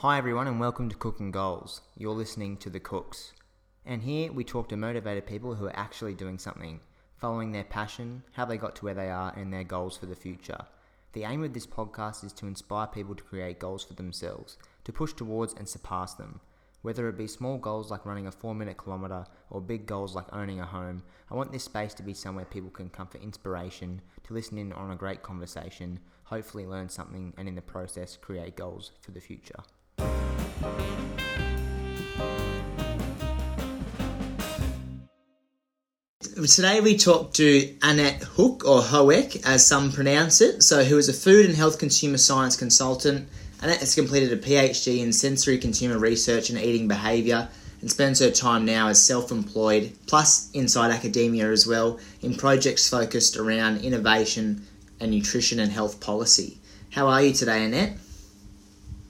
Hi, everyone, and welcome to Cook 'N' Goals. You're listening to The Cooks. And here we talk to motivated people who are actually doing something, following their passion, how they got to where they are, and their goals for the future. The aim of this podcast is to inspire people to create goals for themselves, to push towards and surpass them. Whether it be small goals like running a 4 minute kilometre or big goals like owning a home, I want this space to be somewhere people can come for inspiration, to listen in on a great conversation, hopefully learn something, and in the process create goals for the future. Today we talked to Annet Hook, or Hoek as some pronounce it, so who is a food and health consumer science consultant. Annet has completed a PhD in sensory consumer research and eating behaviour and spends her time now as self employed, plus inside academia as well, in projects focused around innovation and nutrition and health policy. How are you today, Annet?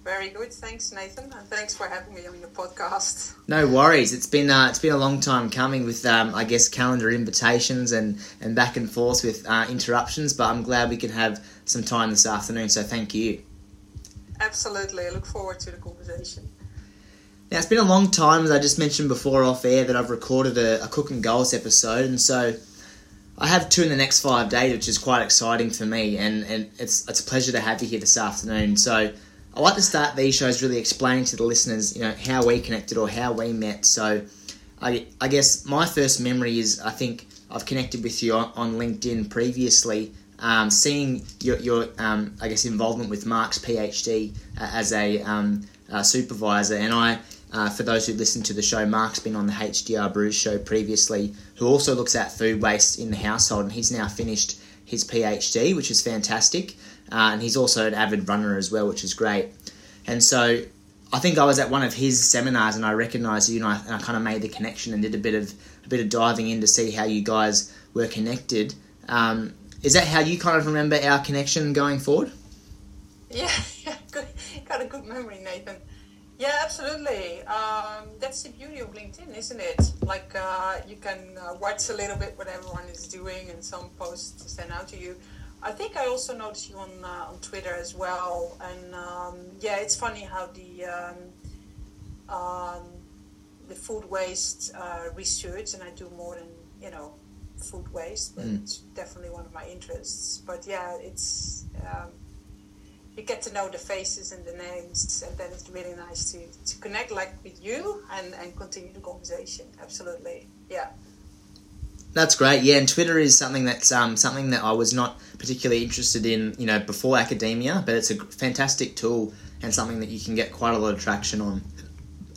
Very good, thanks Nathan, and thanks for having me on your podcast. No worries. It's been uh, it's been a long time coming with um, I guess calendar invitations and, and back and forth with uh, interruptions, but I'm glad we can have some time this afternoon. So thank you. Absolutely, I look forward to the conversation. Now it's been a long time, as I just mentioned before off air, that I've recorded a, a and goals episode, and so I have two in the next five days, which is quite exciting for me, and, and it's it's a pleasure to have you here this afternoon. So I like to start these shows really explaining to the listeners, you know, how we connected or how we met. So, I, I guess my first memory is I think I've connected with you on, on LinkedIn previously, um, seeing your, your um, I guess, involvement with Mark's PhD uh, as a, um, a, supervisor. And I, uh, for those who listen to the show, Mark's been on the HDR Brews show previously, who also looks at food waste in the household, and he's now finished his PhD, which is fantastic. Uh, and he's also an avid runner as well, which is great. And so I think I was at one of his seminars and I recognised you, and I, and I kind of made the connection and did a bit of a bit of diving in to see how you guys were connected. Um, is that how you kind of remember our connection going forward? Yeah, yeah good, got a good memory, Nathan. Yeah, absolutely. Um, that's the beauty of LinkedIn, isn't it? Like uh, you can uh, watch a little bit what everyone is doing, and some posts stand out to you. I think I also noticed you on uh, on Twitter as well, and um, yeah, it's funny how the um, um, the food waste uh, research, and I do more than you know food waste, but mm. it's definitely one of my interests. But yeah, it's um, you get to know the faces and the names, and then it's really nice to, to connect like with you and, and continue the conversation. Absolutely, yeah. That's great. Yeah, and Twitter is something that's um, something that I was not particularly interested in, you know, before academia, but it's a fantastic tool and something that you can get quite a lot of traction on.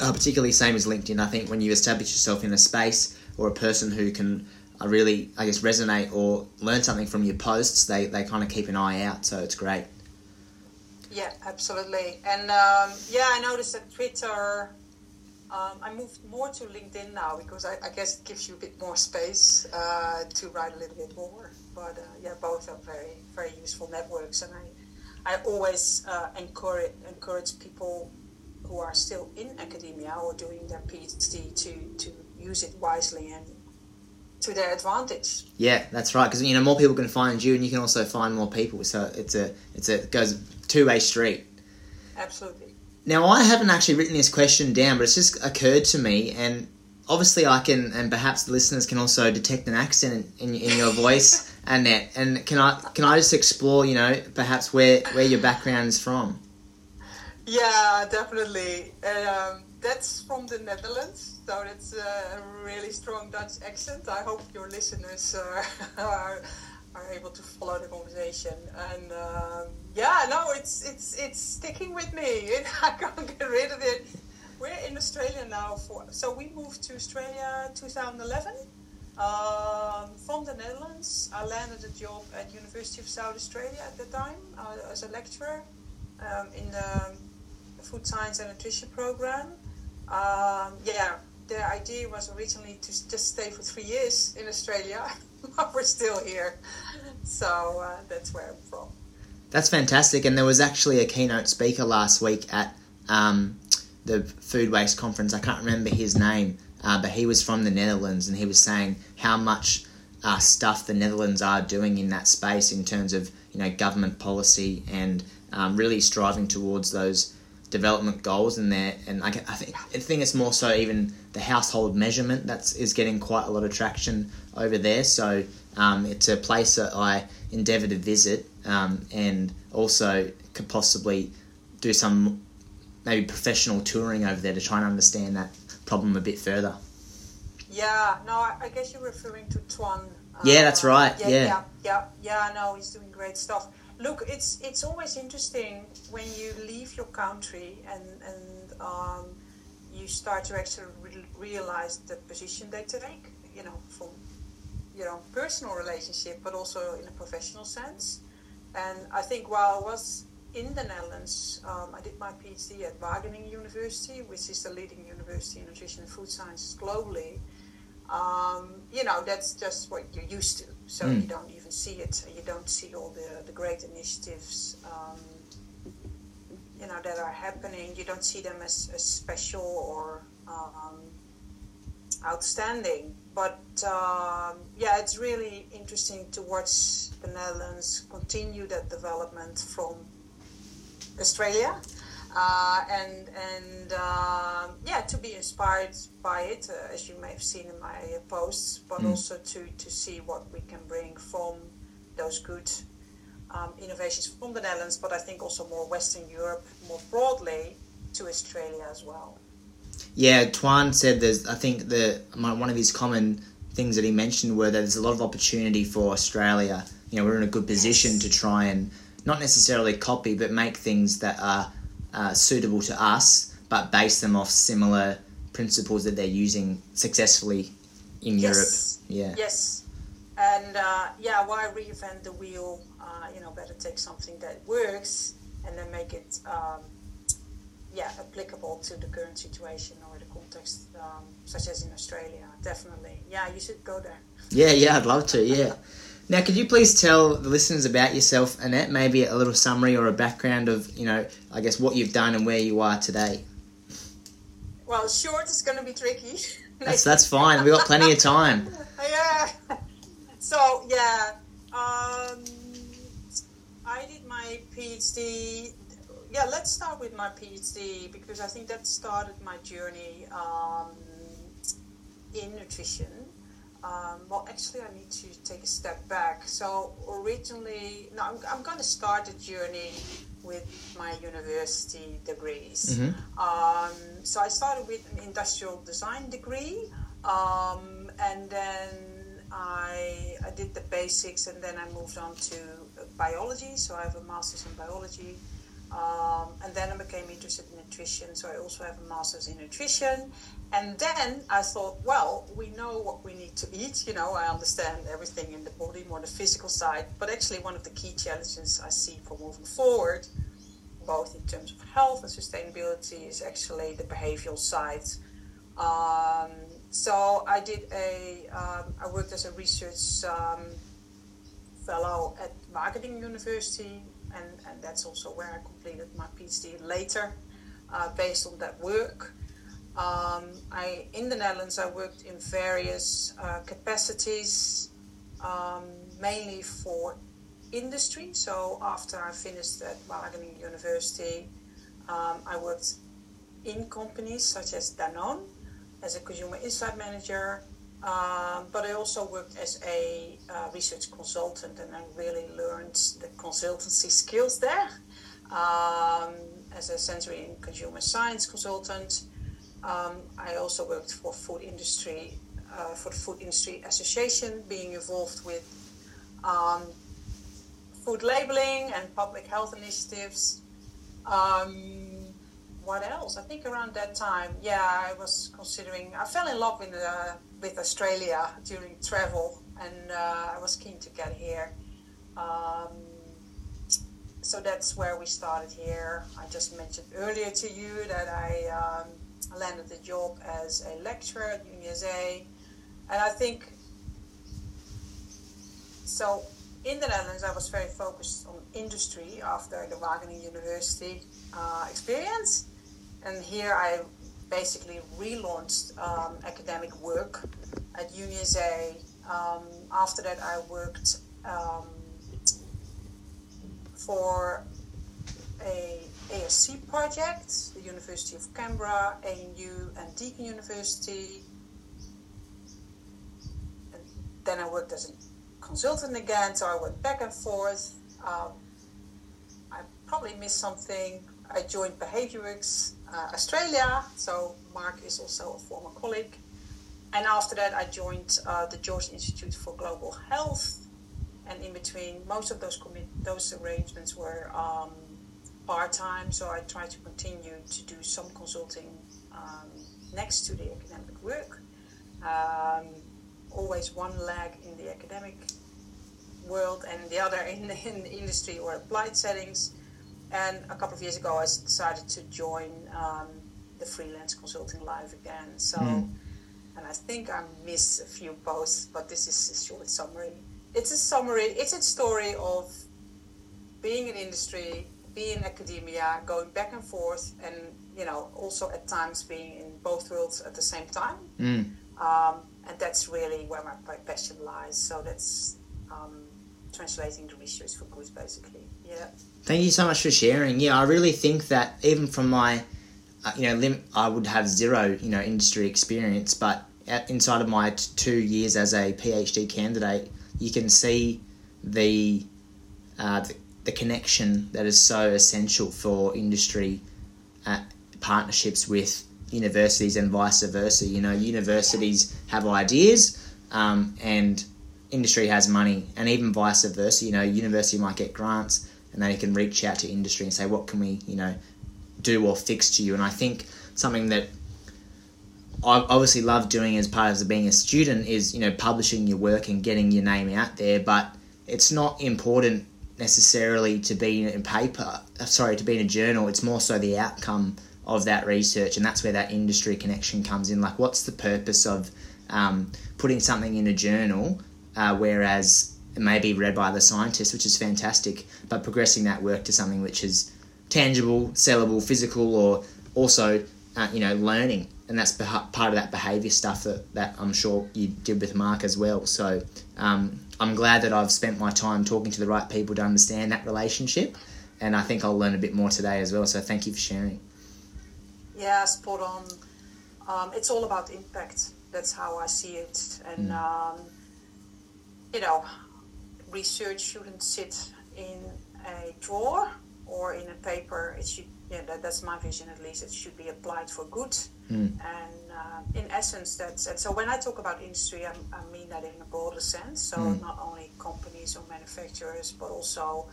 Uh, particularly same as LinkedIn. I think when you establish yourself in a space or a person who can uh, really, I guess, resonate or learn something from your posts, they, they kind of keep an eye out. So it's great. Yeah, absolutely. And um, yeah, I noticed that Twitter um, I moved more to LinkedIn now because I, I, guess it gives you a bit more space uh, to write a little bit more. But uh, yeah, both are very very useful networks, and I I always uh, encourage encourage people who are still in academia or doing their PhD to to use it wisely and to their advantage. Yeah, that's right. Because you know more people can find you, and you can also find more people. So it's a it's a it goes two way street. Absolutely. Now, I haven't actually written this question down, but it's just occurred to me, and obviously, I can, and perhaps the listeners can also detect an accent in, in, in your voice, Annet. And can I can I just explore, you know, perhaps where where your background is from? Yeah, definitely. Um, that's from the Netherlands, so it's a really strong Dutch accent. I hope your listeners uh, are are able to follow the conversation. And um, yeah, no, it's it's it's sticking with me. I can't get rid of it. We're in Australia now for so we moved to Australia 2011 um, from the Netherlands. I landed a job at University of South Australia at the time uh, as a lecturer um, in the food science and nutrition program. Um, yeah, the idea was originally to just stay for three years in Australia. But we're still here. So uh, that's where I'm from. That's fantastic. And there was actually a keynote speaker last week at um, the food waste conference. I can't remember his name, uh, but he was from the Netherlands and he was saying how much uh, stuff the Netherlands are doing in that space in terms of you know government policy and um, really striving towards those development goals and there and I, I think I think it's more so even the household measurement that's is getting quite a lot of traction over there. So um, it's a place that I endeavour to visit um, and also could possibly do some maybe professional touring over there to try and understand that problem a bit further. Yeah, no, I, I guess you're referring to Toine. Yeah, that's right. Yeah, yeah, yeah, yeah, yeah. No, he's doing great stuff. Look, it's it's always interesting when you leave your country and and um, you start to actually re- realize the position they take. You know, from you know personal relationship, but also in a professional sense. And I think while I was in the Netherlands, um, I did my PhD at Wageningen University, which is the leading university in nutrition and food sciences globally. Um, you know, that's just what you're used to. So mm. you don't see it. You don't see all the, the great initiatives, um, you know, that are happening. You don't see them as, as special or um, outstanding. But um, yeah, it's really interesting to watch the Netherlands continue that development from Australia. Uh, and and uh, yeah, to be inspired by it, uh, as you may have seen in my posts, but mm. also to to see what we can bring from those good um, innovations from the Netherlands, but I think also more Western Europe more broadly to Australia as well. Yeah, Toine said there's. I think the one of his common things that he mentioned were that there's a lot of opportunity for Australia. You know, we're in a good position yes. to try and not necessarily copy, but make things that are uh, suitable to us, but base them off similar principles that they're using successfully in yes. Europe. Yeah. Yes. And uh, yeah, why reinvent the wheel? Uh, you know, better take something that works and then make it, um, yeah, applicable to the current situation or the context, um, such as in Australia. Definitely. Yeah, you should go there. Yeah, yeah, I'd love to. Yeah. Now, could you please tell the listeners about yourself, Annet? Maybe a little summary or a background of, you know, I guess what you've done and where you are today. Well, short is going to be tricky. that's that's fine. We've got plenty of time. yeah. So yeah, um, I did my PhD. Yeah, let's start with my PhD because I think that started my journey um, in nutrition. Um, well, actually, I need to take a step back. So, originally, no, I'm, I'm going to start the journey with my university degrees. Mm-hmm. Um, so, I started with an industrial design degree, um, and then I, I did the basics, and then I moved on to biology. So, I have a master's in biology. Um, and then I became interested in nutrition, so I also have a master's in nutrition. And then I thought, well, we know what we need to eat. You know, I understand everything in the body, more the physical side. But actually, one of the key challenges I see for moving forward, both in terms of health and sustainability, is actually the behavioral side. Um, so I did a, um, I worked as a research um, fellow at Wageningen University, and, and that's also where I completed my PhD later, uh, based on that work. Um, I in the Netherlands I worked in various uh, capacities, um, mainly for industry. So after I finished at Wageningen University, um, I worked in companies such as Danone as a consumer insight manager. Um, but I also worked as a uh, research consultant, and I really learned the consultancy skills there. Um, as a sensory and consumer science consultant, um, I also worked for food industry, uh, for the Food Industry Association, being involved with um, food labeling and public health initiatives. Um, what else? I think around that time, yeah, I was considering. I fell in love with uh, with Australia during travel, and uh, I was keen to get here. Um, so that's where we started here. I just mentioned earlier to you that I um, landed a job as a lecturer at UniSA, and I think so. In the Netherlands, I was very focused on industry after the Wageningen University uh, experience, and here I basically relaunched um, academic work at UniSA. Um, after that, I worked um, for a ASC project, the University of Canberra, ANU, and Deakin University. And then I worked as a consultant again, so I went back and forth. Um, I probably missed something. I joined BehaviourWorks uh, Australia, so Mark is also a former colleague. And after that, I joined uh, the George Institute for Global Health. And in between, most of those commit- those arrangements were um, part time, so I tried to continue to do some consulting um, next to the academic work. Um, always one leg in the academic world and the other in, in the industry or applied settings. And a couple of years ago, I decided to join um, the freelance consulting live again. So, mm. and I think I missed a few posts, but this is a short summary. It's a summary. It's a story of being in industry, being in academia, going back and forth, and you know, also at times being in both worlds at the same time. Mm. Um, and that's really where my passion lies. So that's um, translating the research for good, basically. Yeah. Thank you so much for sharing. Yeah, I really think that even from my, uh, you know, lim- I would have zero, you know, industry experience, but at, inside of my t- two years as a PhD candidate, you can see the, uh, the, the connection that is so essential for industry uh, partnerships with universities and vice versa. You know, universities have ideas, um, and industry has money, and even vice versa. You know, university might get grants, and they can reach out to industry and say, "What can we, you know, do or fix to you?" And I think something that I obviously love doing as part of being a student is, you know, publishing your work and getting your name out there. But it's not important necessarily to be in a paper. Uh, sorry, to be in a journal. It's more so the outcome of that research, and that's where that industry connection comes in. Like, what's the purpose of um, putting something in a journal uh, whereas it may be read by the scientists, which is fantastic, but progressing that work to something which is tangible, sellable, physical, or also uh, you know learning, and that's part of that behaviour stuff that, that I'm sure you did with Mark as well. So um, I'm glad that I've spent my time talking to the right people to understand that relationship, and I think I'll learn a bit more today as well. So thank you for sharing. Yeah, spot on. Um, it's all about impact. That's how I see it, and. Mm. Um, you know, research shouldn't sit in a drawer or in a paper. It should, yeah, that, that's my vision at least. It should be applied for good. Mm. And uh, in essence, that's and so when I talk about industry, I, I mean that in a broader sense. So mm. not only companies or manufacturers, but also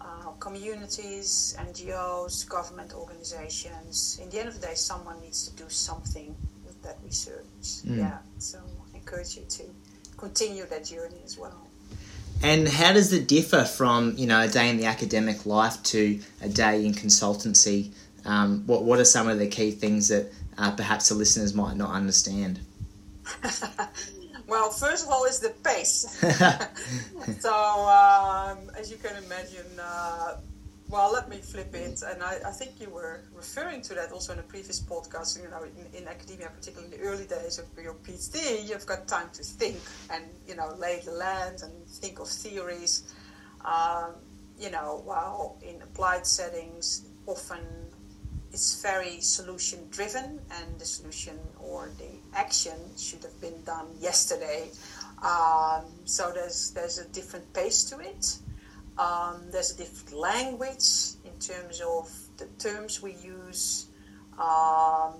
uh, communities, NGOs, government organizations. In the end of the day, someone needs to do something with that research. Mm. Yeah. So I encourage you to continue that journey as well. And how does it differ from you know a day in the academic life to a day in consultancy? Um, what what are some of the key things that uh, perhaps the listeners might not understand? well, first of all, is the pace. so um, as you can imagine, uh, well, let me flip it. And I, I, think you were referring to that also in a previous podcast. You know, in, in, academia, particularly in the early days of your PhD, you've got time to think and, you know, lay the land and think of theories. Um, you know, while in applied settings, often it's very solution driven and the solution or the action should have been done yesterday. Um, so there's, there's a different pace to it. Um, there's a different language in terms of the terms we use. Um,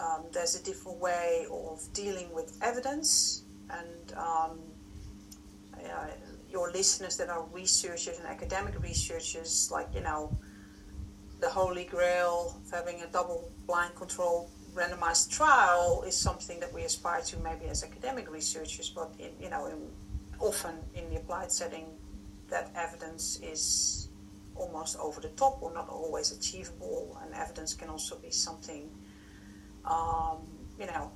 um, there's a different way of dealing with evidence, and uh, your listeners that are researchers and academic researchers, like you know, the holy grail of having a double-blind control randomized trial is something that we aspire to maybe as academic researchers, but in, you know, in, often in the applied setting, that evidence is almost over the top or not always achievable, and evidence can also be something, um, you know,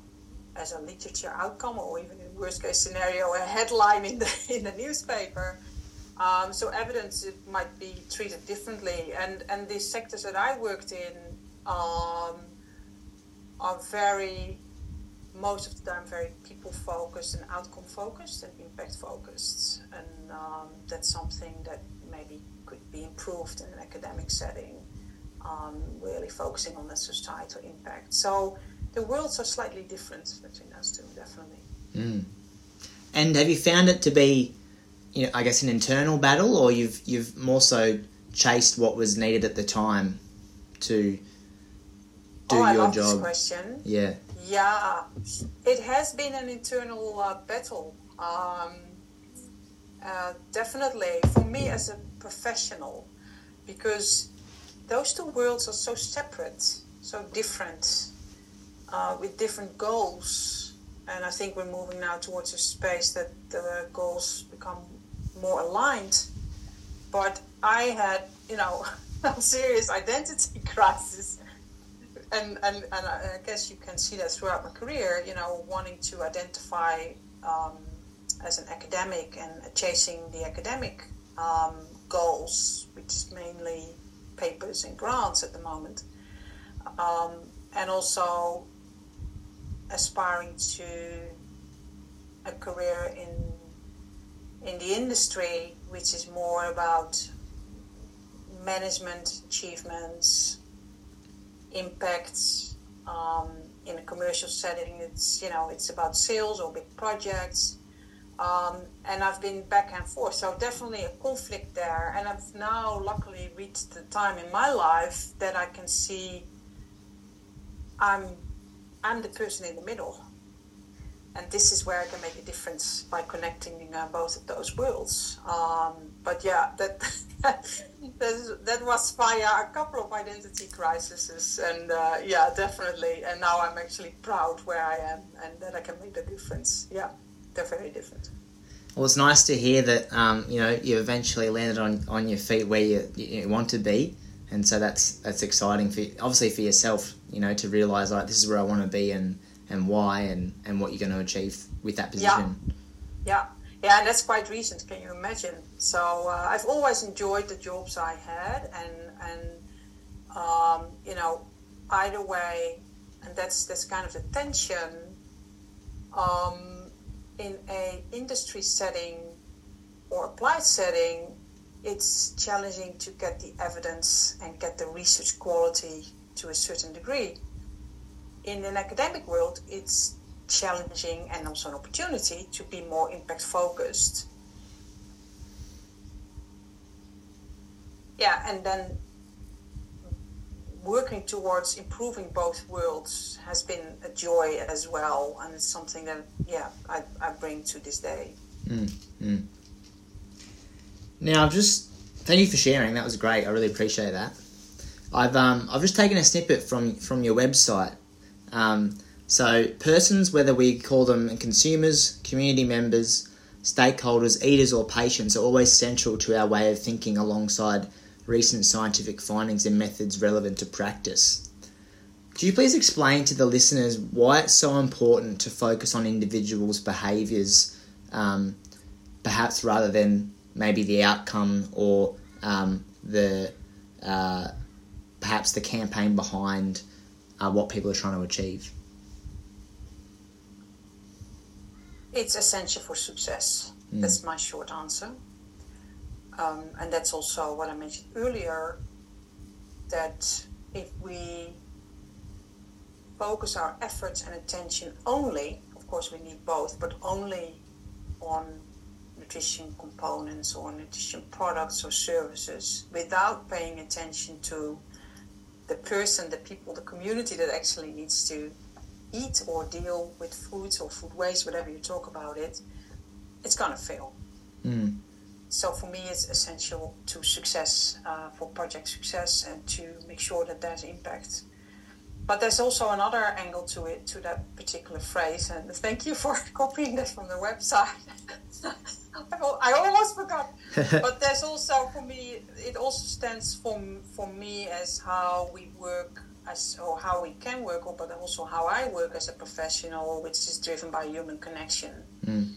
as a literature outcome, or even in worst case scenario, a headline in the in the newspaper. Um, so evidence it might be treated differently, and and the sectors that I worked in um, are very most of the time very people focused and outcome focused and impact focused and um, that's something that maybe could be improved in an academic setting um, really focusing on the societal impact. So the worlds are slightly different between those two, definitely. Mm. And have you found it to be, you know, I guess an internal battle, or you've you've more so chased what was needed at the time to do oh, your I love job? This question. Yeah. Yeah, it has been an internal uh, battle. Um, uh, definitely for me as a professional, because those two worlds are so separate, so different, uh, with different goals. And I think we're moving now towards a space that the goals become more aligned. But I had, you know, a serious identity crisis and, and, and I guess you can see that throughout my career, you know, wanting to identify um, as an academic and chasing the academic um, goals, which is mainly papers and grants at the moment, um, and also aspiring to a career in in the industry, which is more about management achievements, impacts um, in a commercial setting. It's you know it's about sales or big projects, um, and I've been back and forth. So definitely a conflict there. And I've now luckily reached the time in my life that I can see I'm I'm the person in the middle. And this is where I can make a difference by connecting uh, both of those worlds. Um, but yeah, that that was via a couple of identity crises, and uh, yeah, definitely. And now I'm actually proud where I am and that I can make the difference. Yeah, they're very different. Well, it's nice to hear that um, you know you eventually landed on, on your feet where you, you want to be, and so that's that's exciting for obviously for yourself. You know to realize like this is where I want to be and and why and and what you're going to achieve with that position. Yeah. yeah. Yeah, and that's quite recent. Can you imagine? So uh, I've always enjoyed the jobs I had, and and um, you know, either way, and that's that's kind of the tension. Um, in a industry setting or applied setting, it's challenging to get the evidence and get the research quality to a certain degree. In an academic world, it's challenging and also an opportunity to be more impact focused. Yeah, and then working towards improving both worlds has been a joy as well, and it's something that yeah I, I bring to this day. Mm, mm. Now, just thank you for sharing. That was great. I really appreciate that. I've um I've just taken a snippet from from your website. Um, so, persons, whether we call them consumers, community members, stakeholders, eaters, or patients, are always central to our way of thinking alongside recent scientific findings and methods relevant to practice. Could you please explain to the listeners why it's so important to focus on individuals' behaviours, um, perhaps rather than maybe the outcome or um, the uh, perhaps the campaign behind uh, what people are trying to achieve? It's essential for success. Mm. That's my short answer. Um, and that's also what I mentioned earlier that if we focus our efforts and attention only, of course, we need both, but only on nutrition components or nutrition products or services without paying attention to the person, the people, the community that actually needs to eat or deal with foods or food waste, whatever you talk about it, it's gonna fail. Mm. So for me, it's essential to success uh, for project success and to make sure that there's impact. But there's also another angle to it, to that particular phrase, and thank you for copying that from the website. I almost forgot. but there's also for me, it also stands for for me as how we work as or how we can work, but also how I work as a professional, which is driven by human connection. Mm.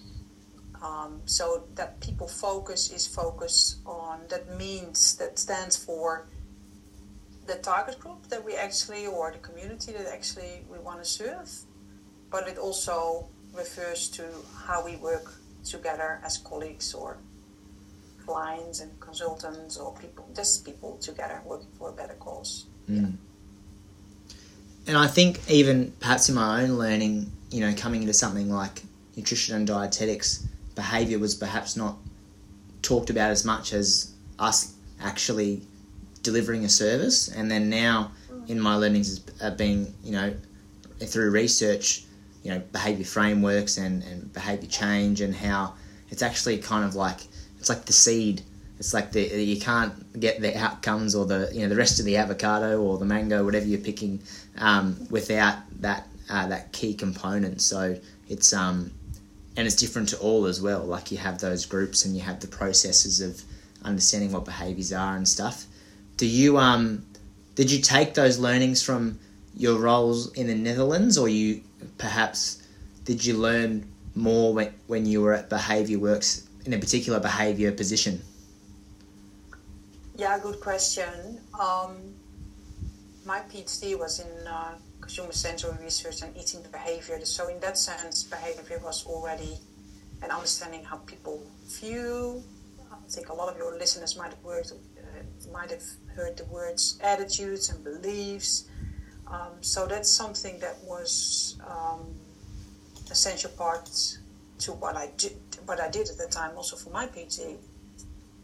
Um, so that people focus is focus on that means that stands for the target group that we actually or the community that actually we want to serve, but it also refers to how we work together as colleagues or clients and consultants or people, just people together working for a better cause. Mm. And I think even perhaps in my own learning, you know, coming into something like nutrition and dietetics, behavior was perhaps not talked about as much as us actually delivering a service. And then now in my learnings has been, you know, through research, you know, behavior frameworks and, and behavior change and how it's actually kind of like, it's like the seed it's like the you can't get the outcomes or the you know the rest of the avocado or the mango, whatever you're picking, um, without that uh, that key component. So it's um, and it's different to all as well. Like you have those groups and you have the processes of understanding what behaviors are and stuff. Do you um, did you take those learnings from your roles in the Netherlands, or you perhaps did you learn more when, when you were at Behavior Works in a particular behavior position? Yeah, good question. Um, my PhD was in uh, consumer sensory research and eating behavior. So in that sense, behavior was already an understanding how people view. I think a lot of your listeners might have heard, uh, might have heard the words attitudes and beliefs. Um, so that's something that was um, essential part to what I did. What I did at the time, also for my PhD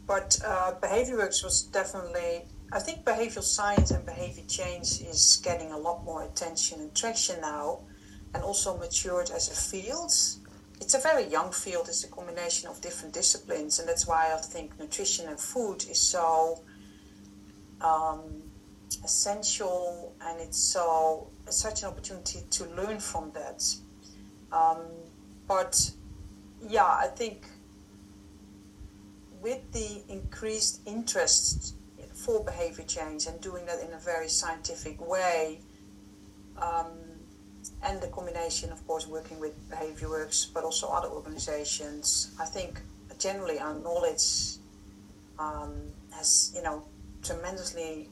but uh, behavior works was definitely i think behavioral science and behavior change is getting a lot more attention and traction now and also matured as a field. It's a very young field. It's a combination of different disciplines and that's why i think nutrition and food is so um, essential and it's so it's such an opportunity to learn from that. Um, but yeah i think with the increased interest for behavior change and doing that in a very scientific way, um, and the combination, of course, working with Behavior Works, but also other organizations, I think generally our knowledge um, has, you know, tremendously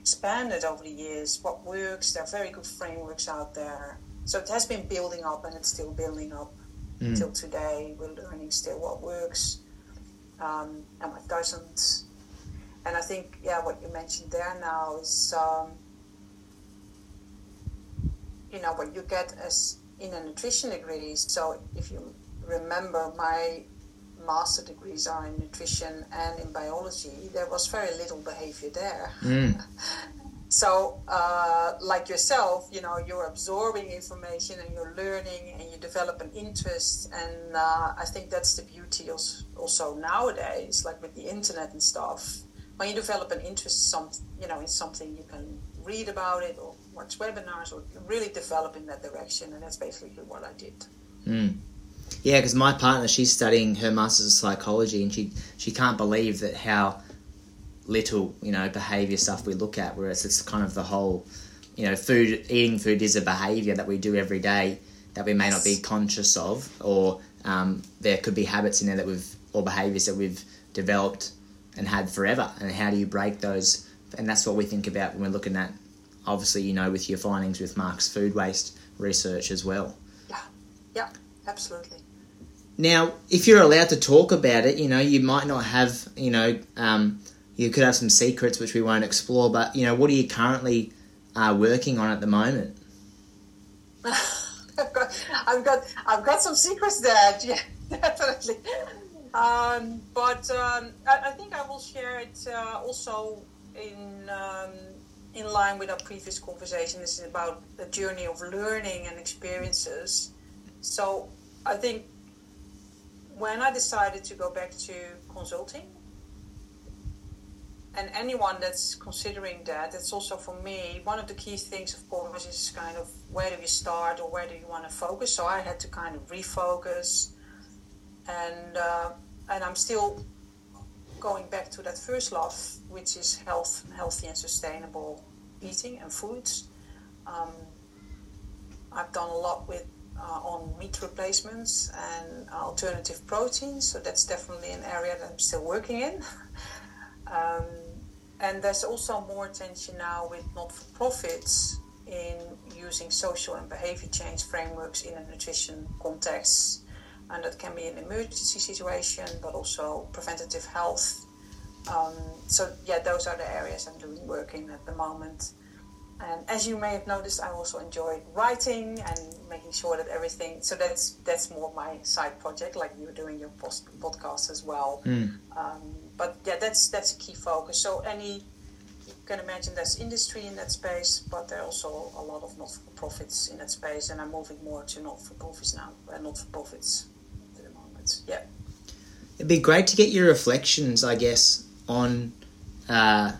expanded over the years. What works, there are very good frameworks out there. So it has been building up and it's still building up mm. until today. We're learning still what works um, and what doesn't. And I think, yeah, what you mentioned there now is, um, you know, what you get as in a nutrition degree. So if you remember, my master degrees are in nutrition and in biology. There was very little behavior there. Mm. So, uh, like yourself, you know, you're absorbing information and you're learning and you develop an interest. And uh, I think that's the beauty also nowadays, like with the internet and stuff. When you develop an interest, some you know, in something, you can read about it or watch webinars or really develop in that direction. And that's basically what I did. Mm. Yeah, because my partner, she's studying her master's of psychology, and she she can't believe that how little, you know, behavior stuff we look at, whereas it's kind of the whole, you know, food, eating food is a behavior that we do every day that we may not be conscious of, or um, there could be habits in there that we've, or behaviors that we've developed and had forever. And how do you break those? And that's what we think about when we're looking at, obviously, you know, with your findings with Mark's food waste research as well. Yeah, yeah, absolutely. Now, if you're allowed to talk about it, you know, you might not have, you know, um, you could have some secrets which we won't explore. But you know, what are you currently uh, working on at the moment? I've got, I've got, I've got some secrets there. Yeah, definitely. Um, but um, I, I, think I will share it uh, also in um, in line with our previous conversation. This is about the journey of learning and experiences. So I think when I decided to go back to consulting, and anyone that's considering that, it's also for me one of the key things, of course, is kind of where do you start or where do you want to focus. So I had to kind of refocus, and uh, and I'm still going back to that first love, which is health, healthy and sustainable eating and foods. Um, I've done a lot with uh, on meat replacements and alternative proteins, so that's definitely an area that I'm still working in. Um, and there's also more attention now with not for profits in using social and behavior change frameworks in a nutrition context. And that can be an emergency situation, but also preventative health. Um, so, yeah, those are the areas I'm doing work in at the moment. and as you may have noticed, I also enjoy writing and making sure that everything. So that's that's more my side project, like you're doing your post, podcast as well. Mm. Um, but yeah, that's that's a key focus. So any you can imagine there's industry in that space, but there are also a lot of not-for-profits in that space, and I'm moving more to not-for-profits now, uh, not-for-profits Yeah. It'd be great to get your reflections, I guess, on. Uh,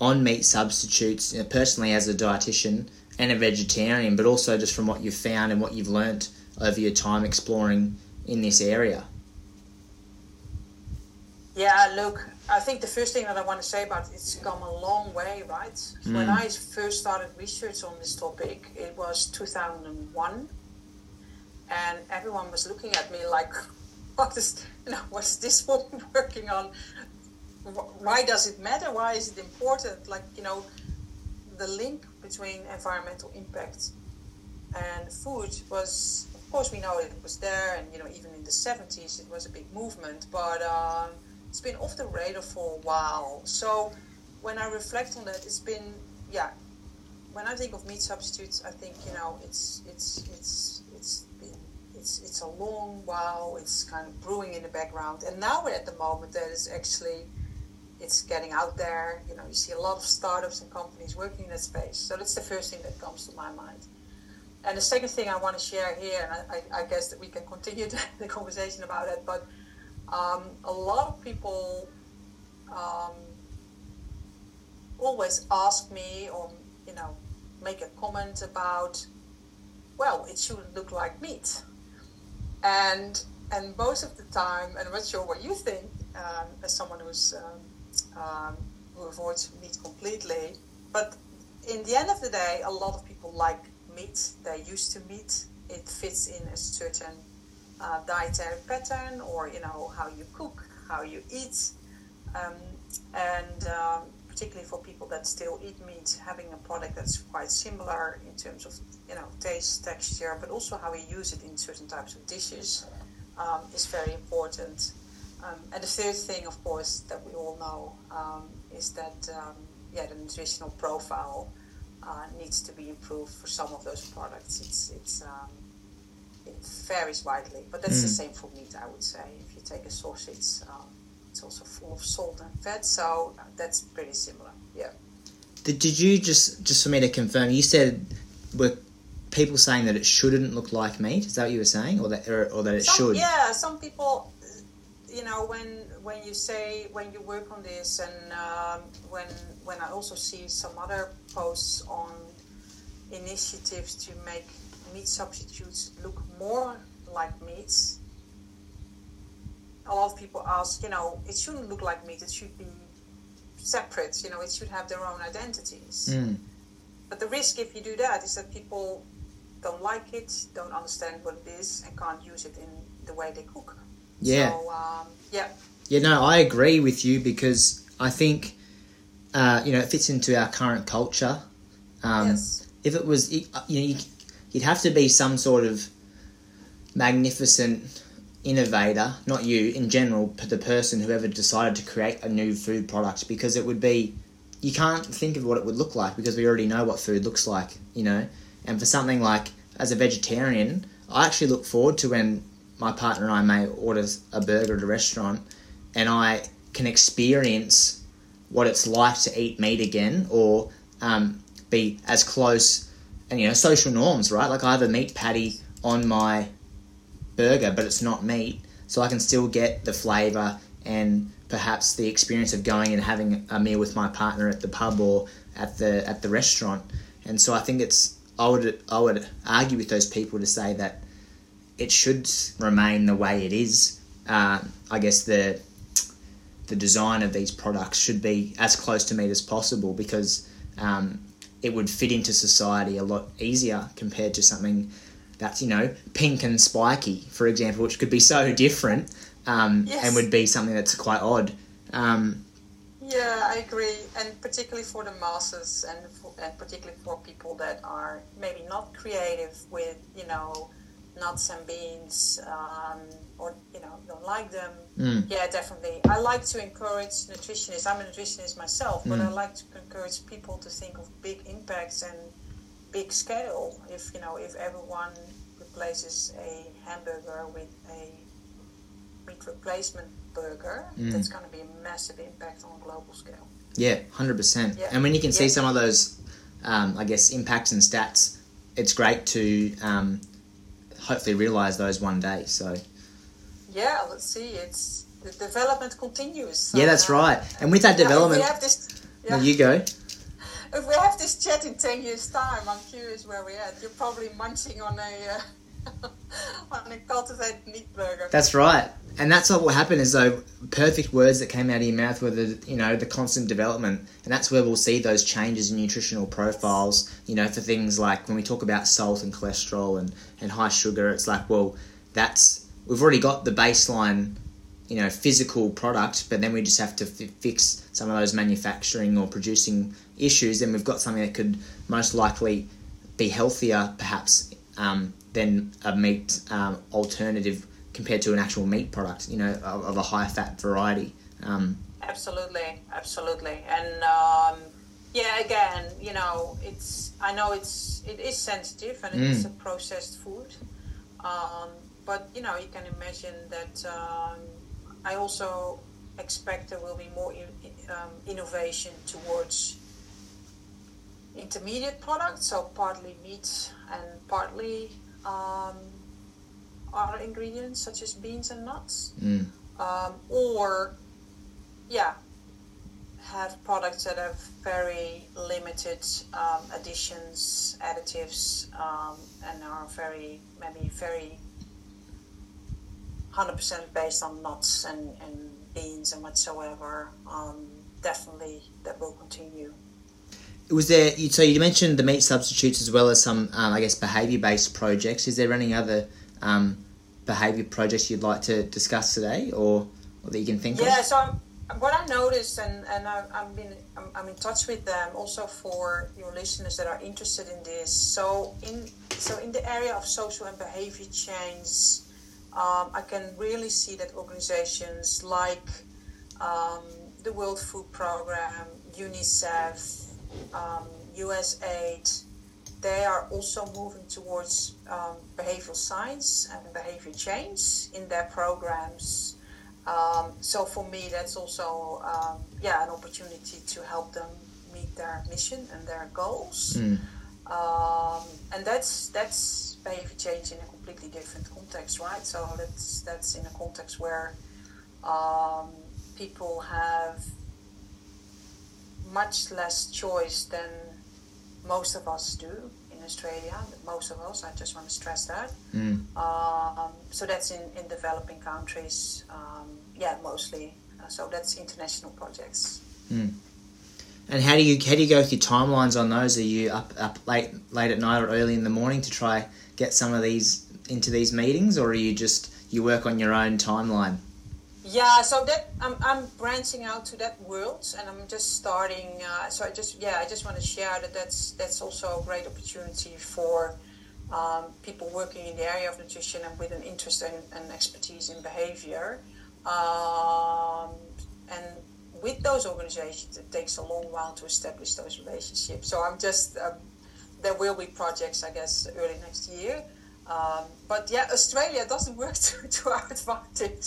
on meat substitutes, you know, personally as a dietitian and a vegetarian, but also just from what you've found and what you've learnt over your time exploring in this area? Yeah, look, I think the first thing that I want to say about it, it's come a long way, right? Mm. When I first started research on this topic, it was 2001, and everyone was looking at me like, "What is, you know, what's this woman working on? why does it matter? Why is it important? Like, you know, the link between environmental impact and food was, of course, we know it was there, and, you know, even in the 70s, it was a big movement, but um, it's been off the radar for a while. So when I reflect on that, it's been, yeah, when I think of meat substitutes, I think, you know, it's, it's, it's, it's it's a long while. It's kind of brewing in the background, and now we're at the moment that is actually it's getting out there. You know, you see a lot of startups and companies working in that space. So that's the first thing that comes to my mind. And the second thing I want to share here, and I, I guess that we can continue the conversation about it, but um, a lot of people um, always ask me or, you know, make a comment about, well, it shouldn't look like meat. And and most of the time, and I'm not sure what you think, um, as someone who's um, um, who avoids meat completely. But in the end of the day, a lot of people like meat. They're used to meat. It fits in a certain uh, dietary pattern, or you know how you cook, how you eat, um, and um, particularly for people that still eat meat, having a product that's quite similar in terms of you know taste, texture, but also how we use it in certain types of dishes um, is very important. Um, and the third thing, of course, that we all know um, is that um, yeah, the nutritional profile uh, needs to be improved for some of those products. It's it's um, it varies widely, but that's mm. the same for meat. I would say if you take a sausage, um, it's also full of salt and fat, so uh, that's pretty similar. Yeah. Did, did you just just for me to confirm? You said were people saying that it shouldn't look like meat? Is that what you were saying, or that or, or that it some, should? Yeah, some people you know when when you say when you work on this and um, when when I also see some other posts on initiatives to make meat substitutes look more like meats a lot of people ask you know it shouldn't look like meat it should be separate you know it should have their own identities mm. but the risk if you do that is that people don't like it don't understand what it is and can't use it in the way they cook yeah. So, um, yeah. Yeah, no, I agree with you because I think, uh, you know, it fits into our current culture. Um, yes. If it was, you know, you'd have to be some sort of magnificent innovator, not you, in general, the person whoever decided to create a new food product because it would be, you can't think of what it would look like because we already know what food looks like, you know? And for something like, as a vegetarian, I actually look forward to when my partner and I may order a burger at a restaurant and I can experience what it's like to eat meat again or um, be as close and you know social norms right like I have a meat patty on my burger but it's not meat so I can still get the flavor and perhaps the experience of going and having a meal with my partner at the pub or at the at the restaurant and so I think it's I would I would argue with those people to say that it should remain the way it is. Uh, I guess the the design of these products should be as close to meat as possible because um, it would fit into society a lot easier compared to something that's you know pink and spiky, for example, which could be so different um, yes. and would be something that's quite odd. Um, yeah, I agree, and particularly for the masses, and, for, and particularly for people that are maybe not creative with you know nuts and beans, um, or you know don't like them, Mm. yeah, definitely. I like to encourage nutritionists. I'm a nutritionist myself, but I Mm. like to encourage people to think of big impacts and big scale. If you know, if everyone replaces a hamburger with a meat replacement burger, Mm. that's going to be a massive impact on a global scale. Yeah, hundred percent. Yeah. And when you can see some of those, um, I guess, impacts and stats, it's great to um, hopefully realize those one day. So Yeah, let's see. It's the development continues. yeah, that's right. And with that development, we have this, no, you go. If we have this chat in 10 years' time, I'm curious where we're at. You're probably munching on a uh, on a cultivated meat burger. That's right. And that's what will happen is though perfect words that came out of your mouth were the you know the constant development, and that's where we'll see those changes in nutritional profiles. You know, for things like when we talk about salt and cholesterol and and high sugar, it's like well, that's we've already got the baseline, you know, physical product, but then we just have to f- fix some of those manufacturing or producing issues. Then we've got something that could most likely be healthier, perhaps, um, than a meat um, alternative compared to an actual meat product, you know, of, of a high fat variety. Um, Absolutely, absolutely, and um, yeah, again, you know, it's I know it's it is sensitive and Mm. it's a processed food, um, but you know, you can imagine that. Um, I also expect there will be more in, um, innovation towards intermediate products, so partly meat and partly um, other ingredients such as beans and nuts. Mm, um, or yeah have products that have very limited um, additions additives um, and are very maybe very 100% based on nuts and, and beans and whatsoever. Um, definitely that will continue was there? So you mentioned the meat substitutes as well as some, um, I guess, behaviour based projects. Is there any other um, behaviour projects you'd like to discuss today, or, or that you can think Yeah, of? Yeah so I'm, what I noticed, and, and I, I've been, I'm, I'm in touch with them also for your listeners that are interested in this. So in so in the area of social and behavior change, um, I can really see that organizations like um, the World Food Program, UNICEF, um, USAID, they are also moving towards um, behavioral science and behavior change in their programs. Um, so for me, that's also um, yeah an opportunity to help them meet their mission and their goals. Mm. Um, and that's that's behavior change in a completely different context, right? So that's that's in a context where um, people have much less choice than most of us do in Australia. Most of us, I just want to stress that. Mm. Um, so that's in, in developing countries, um, yeah, mostly. Uh, so that's international projects. And how do you how do you go with your timelines on those? Are you up up late late at night or early in the morning to try get some of these into these meetings, or are you just you work on your own timeline? Yeah, so that I'm, I'm branching out to that world, and I'm just starting. Uh, so I just yeah, I just want to share that that's that's also a great opportunity for um, people working in the area of nutrition and with an interest and, expertise in behavior. Um, and with those organizations, it takes a long while to establish those relationships. So I'm just um, there will be projects, I guess, early next year. Um, but yeah, Australia doesn't work to, to our advantage.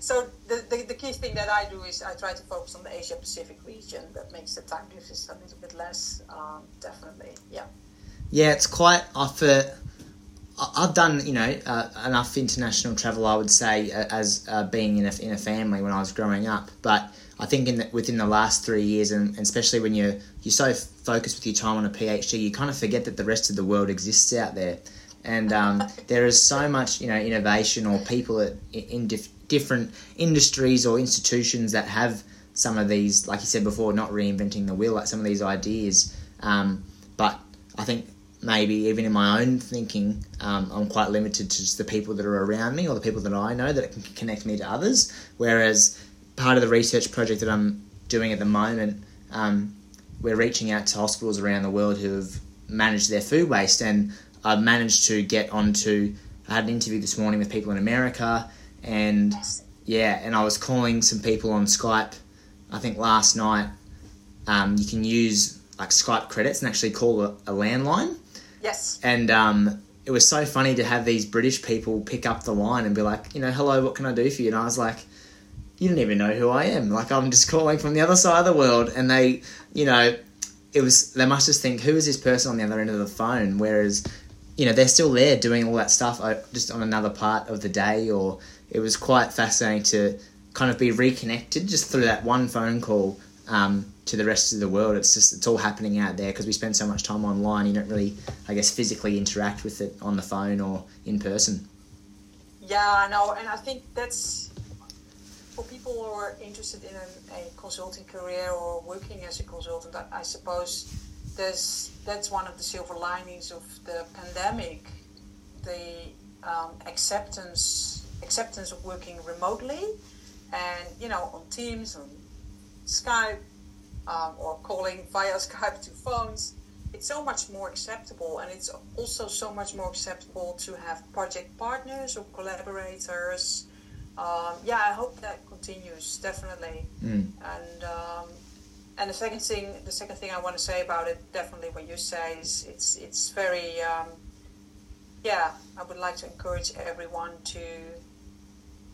So the, the, the key thing that I do is I try to focus on the Asia Pacific region. That makes the time difference a little bit less. Um, definitely, yeah. Yeah, it's quite. I- I've done you know uh, enough international travel. I would say as uh, being in a in a family when I was growing up, but I think in the, within the last three years, and, and especially when you're you're so focused with your time on a PhD, you kind of forget that the rest of the world exists out there, and um, there is so much you know innovation or people at, in dif- different industries or institutions that have some of these, like you said before, not reinventing the wheel, like some of these ideas. Um, but I think maybe even in my own thinking, um, I'm quite limited to just the people that are around me or the people that I know that can connect me to others. Whereas part of the research project that I'm doing at the moment, um, we're reaching out to hospitals around the world who have managed their food waste, and I've managed to get onto I had an interview this morning with people in America, and yeah, and I was calling some people on Skype. I think last night, um, you can use like Skype credits and actually call a, a landline. Yes. And um, it was so funny to have these British people pick up the line and be like, you know, hello, what can I do for you? And I was like, you don't even know who I am. Like I'm just calling from the other side of the world, and they, you know, it was they must just think who is this person on the other end of the phone? Whereas, you know, they're still there doing all that stuff uh, just on another part of the day. Or it was quite fascinating to kind of be reconnected just through that one phone call um, to the rest of the world. It's just it's all happening out there because we spend so much time online. You don't really, I guess, physically interact with it on the phone or in person. Yeah, I know, and I think that's for people who are interested in a, a consulting career or working as a consultant, I, I suppose there's that's one of the silver linings of the pandemic, the um, acceptance acceptance of working remotely, and you know on Teams, on Skype, um, or calling via Skype to phones. It's so much more acceptable, and it's also so much more acceptable to have project partners or collaborators um, yeah, I hope that continues definitely. Mm. And um, and the second thing, the second thing I want to say about it, definitely what you say is it's it's very um, yeah. I would like to encourage everyone to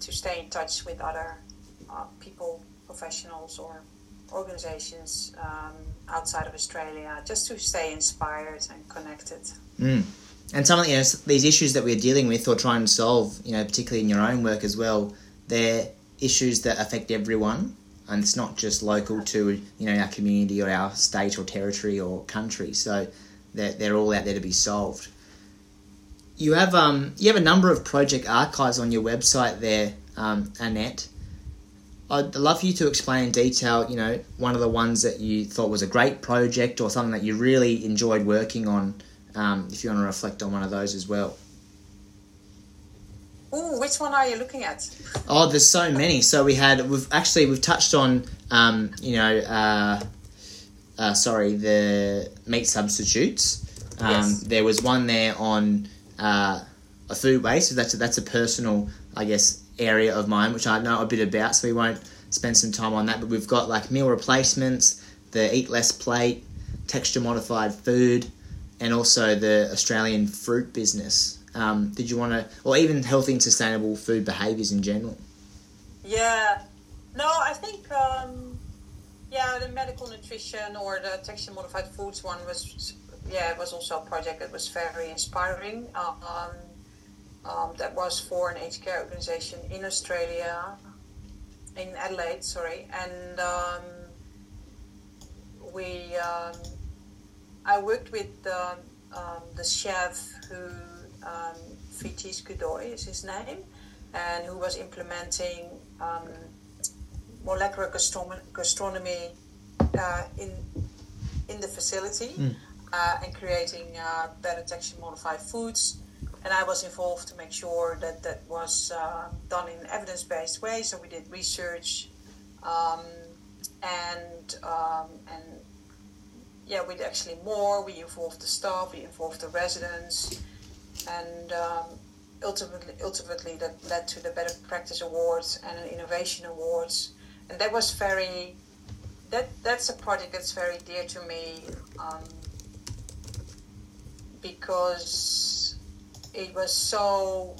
to stay in touch with other uh, people, professionals, or organizations um, outside of Australia, just to stay inspired and connected. Mm and some of you know these issues that we're dealing with or trying to solve, you know, particularly in your own work as well, they're issues that affect everyone, and it's not just local to you know our community or our state or territory or country. So they're they're all out there to be solved. You have um you have a number of project archives on your website there, um, Annet. I'd love for you to explain in detail, you know, one of the ones that you thought was a great project or something that you really enjoyed working on um, if you want to reflect on one of those as well. Ooh, which one are you looking at? Oh, there's so many. So we had we've actually we've touched on um, you know uh, uh, sorry the meat substitutes. Um, yes. There was one there on uh, a food waste. So that's a, that's a personal I guess area of mine which I know a bit about. So we won't spend some time on that. But we've got like meal replacements, the eat less plate, texture modified food and also the Australian fruit business. Um, did you want to, or even healthy and sustainable food behaviours in general? Yeah, no, I think um, yeah, the medical nutrition or the texture modified foods one was yeah, it was also a project that was very inspiring. Um, um, that was for an aged care organization in Australia, in Adelaide, sorry, and um, we um, I worked with um, the chef who um, Fritis Kudoy is his name, and who was implementing um, molecular gastronomy uh, in in the facility mm. uh, and creating uh, better texture modified foods. And I was involved to make sure that that was uh, done in an evidence based way. So we did research um, and um, and yeah, we did actually more. We involved the staff, we involved the residents, and um, ultimately, ultimately that led to the Better Practice Awards and an Innovation Awards, and that was very. That that's a project that's very dear to me, um, because it was so.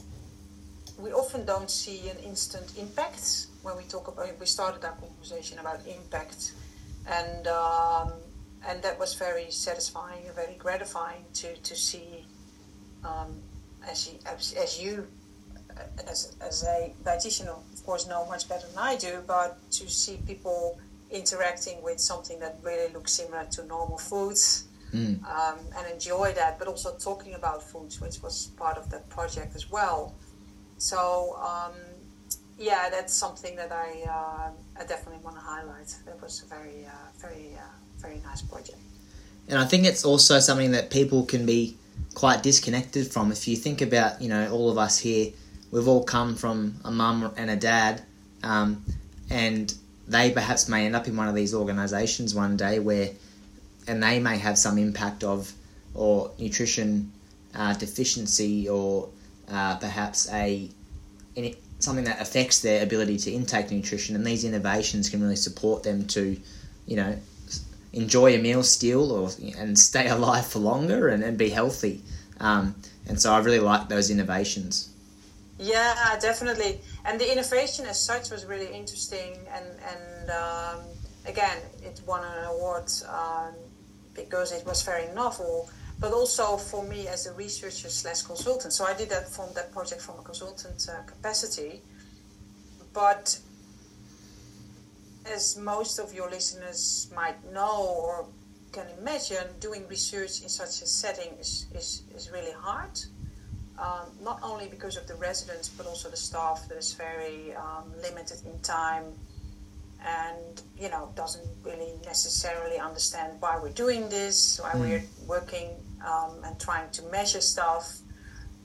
We often don't see an instant impact when we talk about. We started our conversation about impact, and. Um, and that was very satisfying and very gratifying to to see um, as you as, as you as, as a dietitian of course know much better than I do but to see people interacting with something that really looks similar to normal foods mm. um, and enjoy that but also talking about foods which was part of that project as well so um, yeah that's something that I, uh, I definitely want to highlight that was a very uh, very uh, very nice project. And I think it's also something that people can be quite disconnected from. If you think about, you know, all of us here, we've all come from a mum and a dad, um, and they perhaps may end up in one of these organisations one day where, and they may have some impact of, or nutrition uh, deficiency or uh, perhaps a something that affects their ability to intake nutrition, and these innovations can really support them to, you know, enjoy a meal still or and stay alive for longer and, and be healthy. Um, and so I really like those innovations. Yeah, definitely. And the innovation as such was really interesting. And, and um, again, it won an award um, because it was very novel, but also for me as a researcher slash consultant. So I did that from that project from a consultant uh, capacity. But as most of your listeners might know or can imagine, doing research in such a setting is, is, is really hard. Um, not only because of the residents, but also the staff that is very um, limited in time and you know doesn't really necessarily understand why we're doing this, why mm. we're working um, and trying to measure stuff.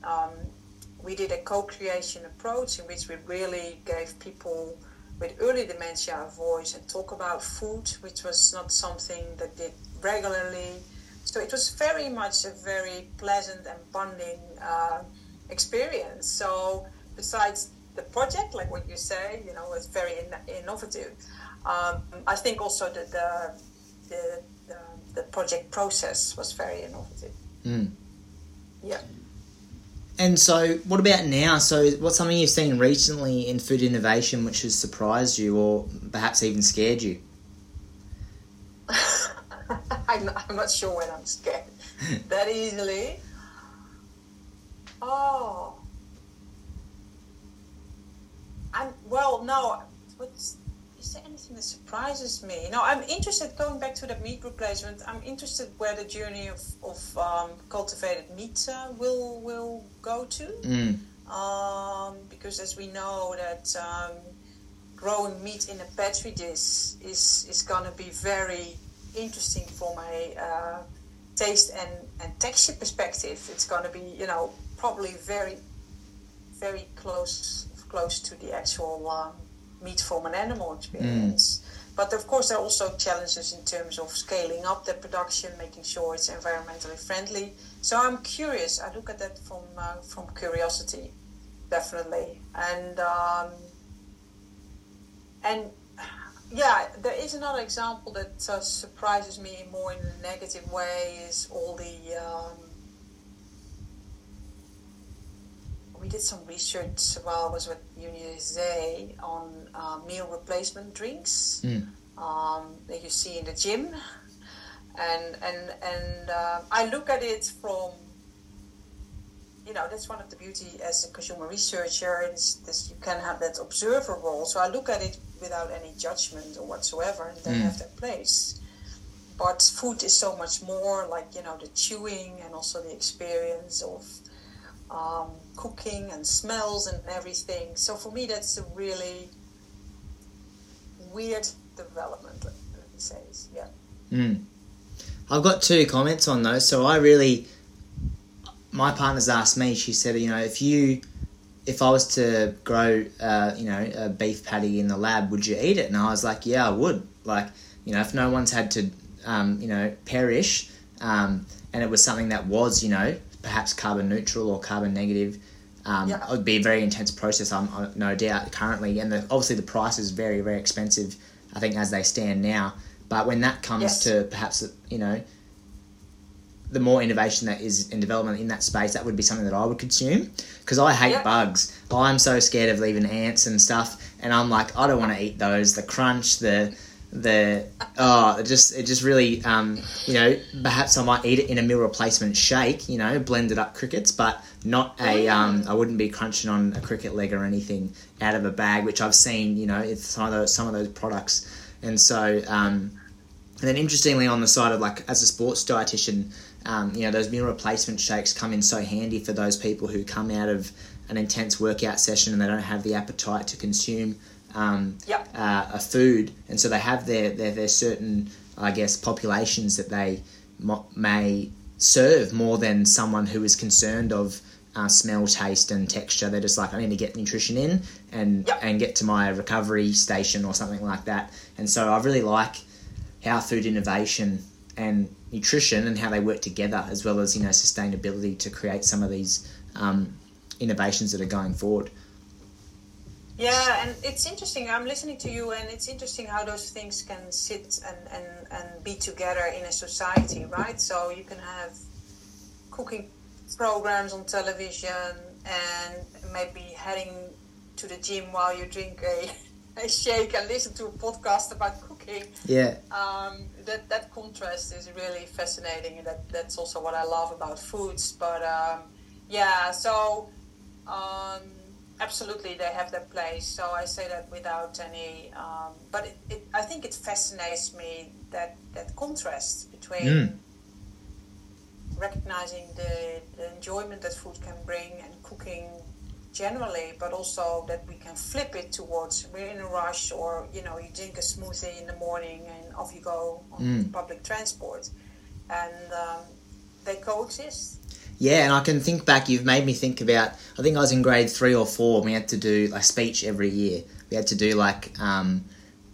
Um, we did a co-creation approach in which we really gave people with early dementia a voice and talk about food, which was not something that did regularly. So it was very much a very pleasant and bonding uh, experience. So besides the project, like what you say, you know, was very in- innovative. Um, I think also that the, the, the, the project process was very innovative. Mm. Yeah. And so, what about now? So, what's something you've seen recently in food innovation which has surprised you or perhaps even scared you? I'm, not, I'm not sure when I'm scared that easily. Oh. I'm, well, no. What's, is there anything that surprises me? No, I'm interested, going back to the meat replacement, I'm interested where the journey of, of um, cultivated meat uh, will, will go to. Mm. Um, because as we know that um, growing meat in a petri dish is, is going to be very interesting from a uh, taste and, and texture perspective. It's going to be, you know, probably very, very close close to the actual um, meat from an animal experience. Mm. But of course, there are also challenges in terms of scaling up the production, making sure it's environmentally friendly. So I'm curious. I look at that from uh, from curiosity, definitely, and um, and yeah, there is another example that uh, surprises me more in a negative way is all the. Um, we did some research while I was with UniSA on uh, meal replacement drinks mm. um, that you see in the gym, and and and uh, I look at it from you know that's one of the beauty as a consumer researcher is this you can have that observer role so i look at it without any judgment or whatsoever and they mm. have their place but food is so much more like you know the chewing and also the experience of um, cooking and smells and everything so for me that's a really weird development let me say yeah mm. i've got two comments on those so i really my partner's asked me. She said, you know, if you, if I was to grow, uh, you know, a beef patty in the lab, would you eat it? And I was like, yeah, I would. Like, you know, if no one's had to, um, you know, perish, um, and it was something that was, you know, perhaps carbon neutral or carbon negative, um, yeah. it would be a very intense process. I'm no doubt currently, and the, obviously the price is very, very expensive. I think as they stand now. But when that comes yes. to perhaps, you know, the more innovation that is in development in that space, that would be something that I would consume. Because I hate yep. bugs. I'm so scared of leaving ants and stuff, and I'm like, I don't want to eat those. The crunch, the the oh, it just it just really um, you know perhaps I might eat it in a meal replacement shake, you know, blended up crickets, but not a um, I wouldn't be crunching on a cricket leg or anything out of a bag, which I've seen, you know, it's some of those some of those products, and so. Um, and then interestingly, on the side of like as a sports dietitian, um, you know, those meal replacement shakes come in so handy for those people who come out of an intense workout session and they don't have the appetite to consume um, yep. uh, a food, and so they have their, their, their certain, I guess, populations that they mo- may serve more than someone who is concerned of uh, smell, taste, and texture. They're just like, I need to get nutrition in and yep. and get to my recovery station or something like that. And so I really like how food innovation and nutrition and how they work together, as well as you know sustainability to create some of these um, innovations that are going forward. Yeah, and it's interesting. I'm listening to you, and it's interesting how those things can sit and, and, and be together in a society, right? So you can have cooking programs on television and maybe heading to the gym while you drink a, a shake and listen to a podcast about cooking. Yeah. Um, that, that contrast is really fascinating, and that, that's also what I love about foods. But um, yeah, so. Um, absolutely they have their place so i say that without any um, but it, it, i think it fascinates me that that contrast between mm. recognizing the, the enjoyment that food can bring and cooking generally but also that we can flip it towards we're in a rush or you know you drink a smoothie in the morning and off you go on mm. public transport and um, they coexist yeah, and I can think back. You've made me think about. I think I was in grade three or four. We had to do a speech every year. We had to do like um,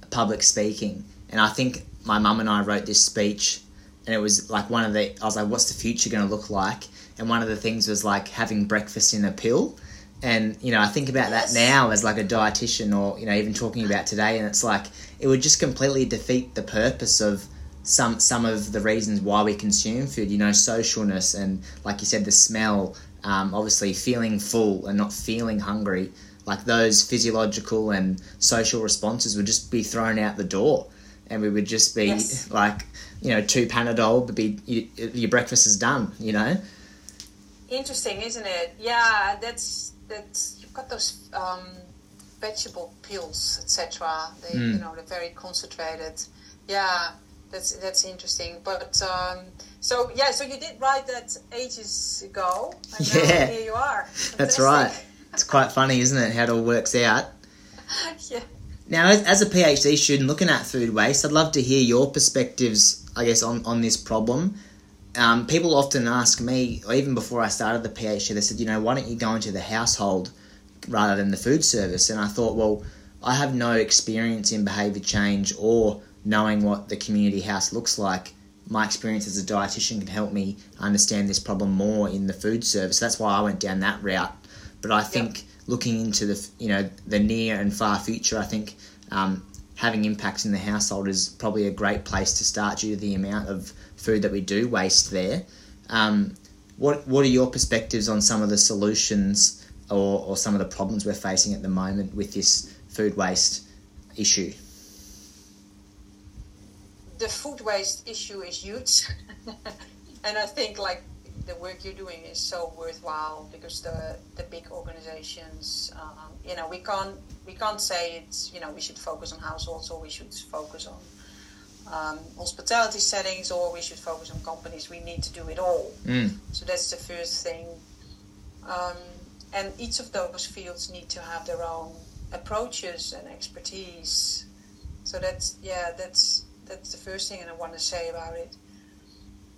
public speaking, and I think my mum and I wrote this speech, and it was like one of the. I was like, "What's the future going to look like?" And one of the things was like having breakfast in a pill, and you know, I think about yes. that now as like a dietitian, or you know, even talking about today, and it's like it would just completely defeat the purpose of some some of the reasons why we consume food. You know, socialness and like you said, the smell. Um, obviously, feeling full and not feeling hungry. Like those physiological and social responses would just be thrown out the door, and we would just be yes. like, you know, two Panadol, but be you, your breakfast is done. You know. Interesting, isn't it? Yeah, that's that's you've got those um, vegetable pills, etc. They, mm. you know, they're very concentrated. Yeah, that's that's interesting. But um, so yeah, so you did write that ages ago, and yeah. here you are. Fantastic. That's right. It's quite funny, isn't it? How it all works out. yeah. Now, as a PhD student looking at food waste, I'd love to hear your perspectives, I guess, on, on this problem. Um, people often ask me, even before I started the PhD, they said, you know, why don't you go into the household rather than the food service? And I thought, well, I have no experience in behaviour change or knowing what the community house looks like, my experience as a dietitian can help me understand this problem more in the food service. That's why I went down that route. But I think yep. looking into the you know the near and far future, I think um, having impacts in the household is probably a great place to start due to the amount of food that we do waste there. Um, what what are your perspectives on some of the solutions or, or some of the problems we're facing at the moment with this food waste issue? The food waste issue is huge, and I think like the work you're doing is so worthwhile because the the big organizations, um, you know, we can't we can't say it's you know we should focus on households or we should focus on um, hospitality settings or we should focus on companies. We need to do it all. Mm. So that's the first thing. Um, and each of those fields need to have their own approaches and expertise. So that's yeah, that's that's the first thing I want to say about it.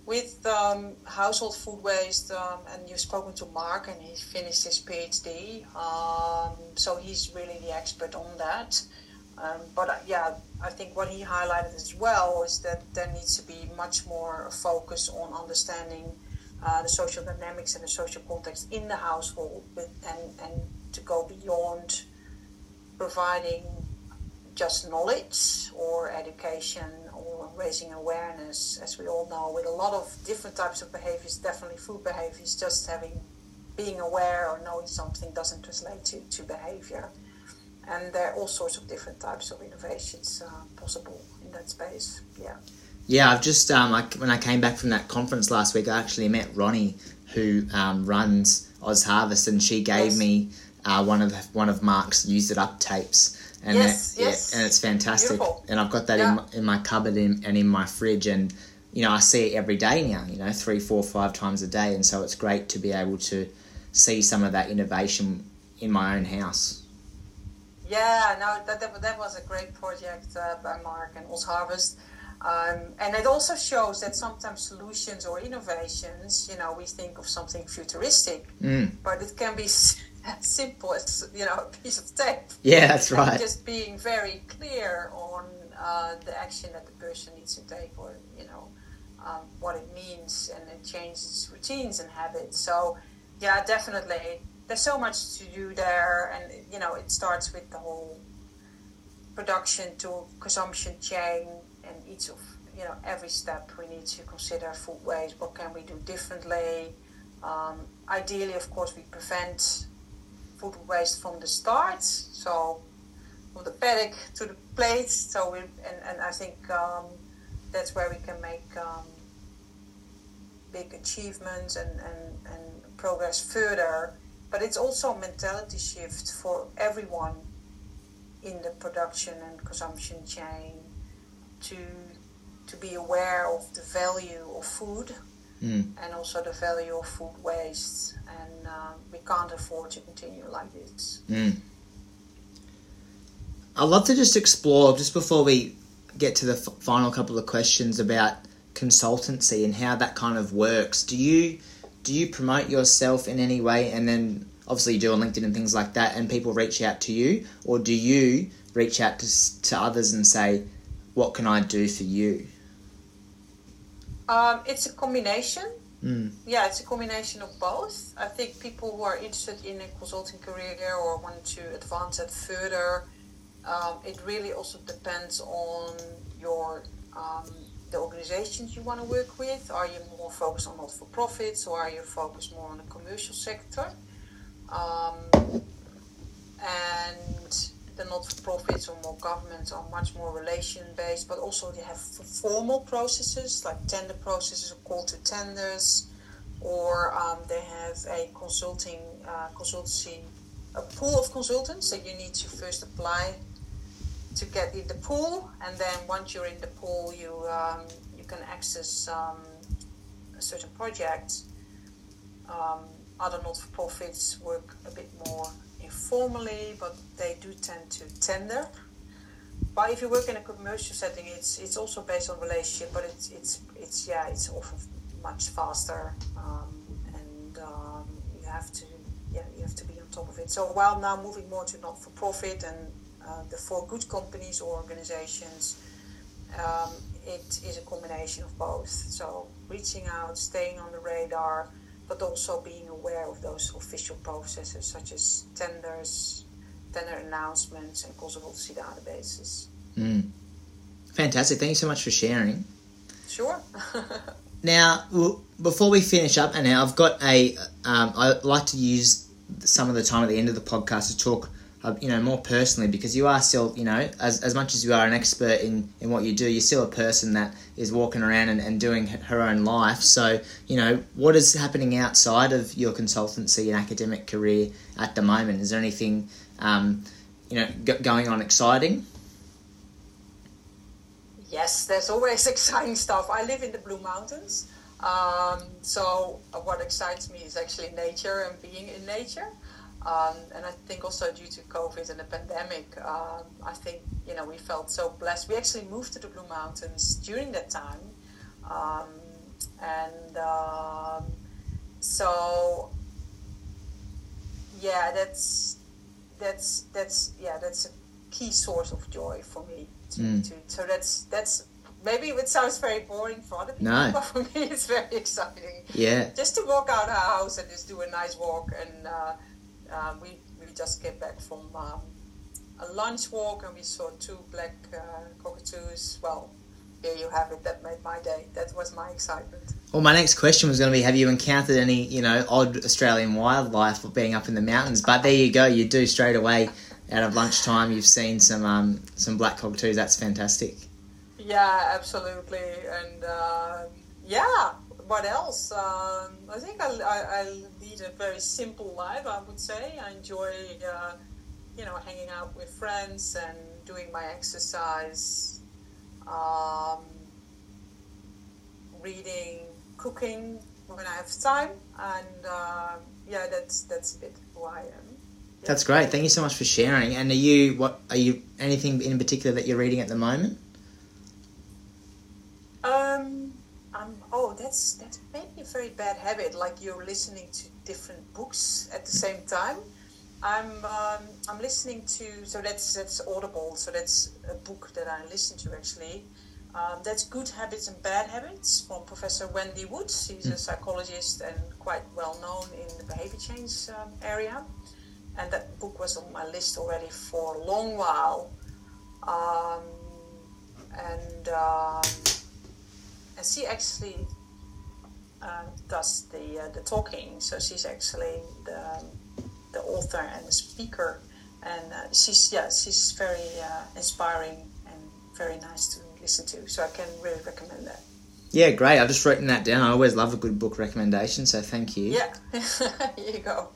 With um, household food waste, um, and you've spoken to Mark, and he finished his PhD, um, so he's really the expert on that. Um, but uh, yeah, I think what he highlighted as well is that there needs to be much more focus on understanding uh, the social dynamics and the social context in the household, and and to go beyond providing just knowledge or education or raising awareness, as we all know, with a lot of different types of behaviors, definitely food behaviors, just having being aware or knowing something doesn't translate to, to behavior. And there are all sorts of different types of innovations uh, possible in that space. Yeah. Yeah, I've just um, I, when I came back from that conference last week, I actually met Ronni, who um, runs OzHarvest, and she gave yes. me uh, one of one of Mark's used it up tapes and yes, that, yes. Yeah, and it's fantastic. Beautiful. And I've got that yeah. in, my, in my cupboard in, and in my fridge, and you know I see it every day now. You know, three, four, five times a day, and so it's great to be able to see some of that innovation in my own house. Yeah, no, that, that, that was a great project uh, by Mark and OzHarvest. Um, and it also shows that sometimes solutions or innovations, you know, we think of something futuristic, mm. but it can be as simple as you know a piece of tape. Yeah, that's right. And just being very clear on uh, the action that the person needs to take, or you know um, what it means, and it changes routines and habits. So yeah, definitely there's so much to do there, and you know it starts with the whole production to consumption chain, and each of you know every step we need to consider food waste. What can we do differently? Um, ideally, of course, we prevent food waste from the start. So from the paddock to the plate. So we and, and I think um, that's where we can make um, big achievements and, and, and progress further. But it's also a mentality shift for everyone in the production and consumption chain to to be aware of the value of food mm. and also the value of food waste. And uh, we can't afford to continue like this. Mm. I'd love to just explore, just before we get to the f- final couple of questions about consultancy and how that kind of works. Do you do you promote yourself in any way, and then obviously you do on LinkedIn and things like that, and people reach out to you, or do you reach out to to others and say, "What can I do for you"? Um, it's a combination. Mm. Yeah, it's a combination of both. I think people who are interested in a consulting career or want to advance it further, um, it really also depends on your um, the organizations you want to work with. Are you more focused on not for profits or are you focused more on the commercial sector? Um, and the not-for-profits or more governments are much more relation-based, but also they have formal processes like tender processes or call to tenders, or um, they have a consulting uh, consultancy, a pool of consultants that you need to first apply to get in the pool, and then once you're in the pool, you um, you can access um, a certain project. Um, other not-for-profits work a bit more informally, but they do tend to tender. But if you work in a commercial setting, it's it's also based on relationship, but it's it's it's yeah, it's often much faster, um, and um, you have to yeah, you have to be on top of it. So while now moving more to not-for-profit and uh, the for good companies or organizations, um, it is a combination of both. So reaching out, staying on the radar but also being aware of those official processes such as tenders, tender announcements, and consultancy databases. Mm. Fantastic. Thank you so much for sharing. Sure. now, before we finish up, and now I've got a, um, I like to use some of the time at the end of the podcast to talk uh, you know, more personally because you are still, you know, as, as much as you are an expert in, in what you do, you're still a person that is walking around and, and doing her own life. So, you know, what is happening outside of your consultancy and academic career at the moment? Is there anything, um, you know, g- going on exciting? Yes, there's always exciting stuff. I live in the Blue Mountains. Um, so, what excites me is actually nature and being in nature. Um, and I think also due to COVID and the pandemic, um, I think you know we felt so blessed. We actually moved to the Blue Mountains during that time, um, and um, so yeah, that's that's that's yeah that's a key source of joy for me. To, mm. to, so that's that's maybe it sounds very boring for other people, no. but for me it's very exciting. Yeah, just to walk out of our house and just do a nice walk and. Uh, um, we, we just came back from um, a lunch walk and we saw two black uh, cockatoos. Well, here you have it. That made my day. That was my excitement. Well, my next question was going to be: Have you encountered any, you know, odd Australian wildlife being up in the mountains? But there you go. You do straight away out of lunchtime. You've seen some um, some black cockatoos. That's fantastic. Yeah, absolutely, and uh, yeah, what else? Um, I think I, I, I, lead a very simple life. I would say I enjoy, uh, you know, hanging out with friends and doing my exercise, um, reading, cooking when I have time, and uh, yeah, that's that's a bit who I am. Yeah. That's great. Thank you so much for sharing. And are you what are you anything in particular that you're reading at the moment? Um, um, oh, that's that's maybe a very bad habit. Like you're listening to different books at the same time. I'm um, I'm listening to so that's that's Audible. So that's a book that I listen to actually. Um, that's Good Habits and Bad Habits from Professor Wendy Woods. She's a psychologist and quite well known in the behavior change um, area. And that book was on my list already for a long while. Um, and um, and she actually uh, does the uh, the talking. So she's actually the the author and the speaker, and uh, she's yeah she's very uh, inspiring and very nice to listen to. So I can really recommend that. Yeah, great. I've just written that down. I always love a good book recommendation, so thank you. Yeah, here you go.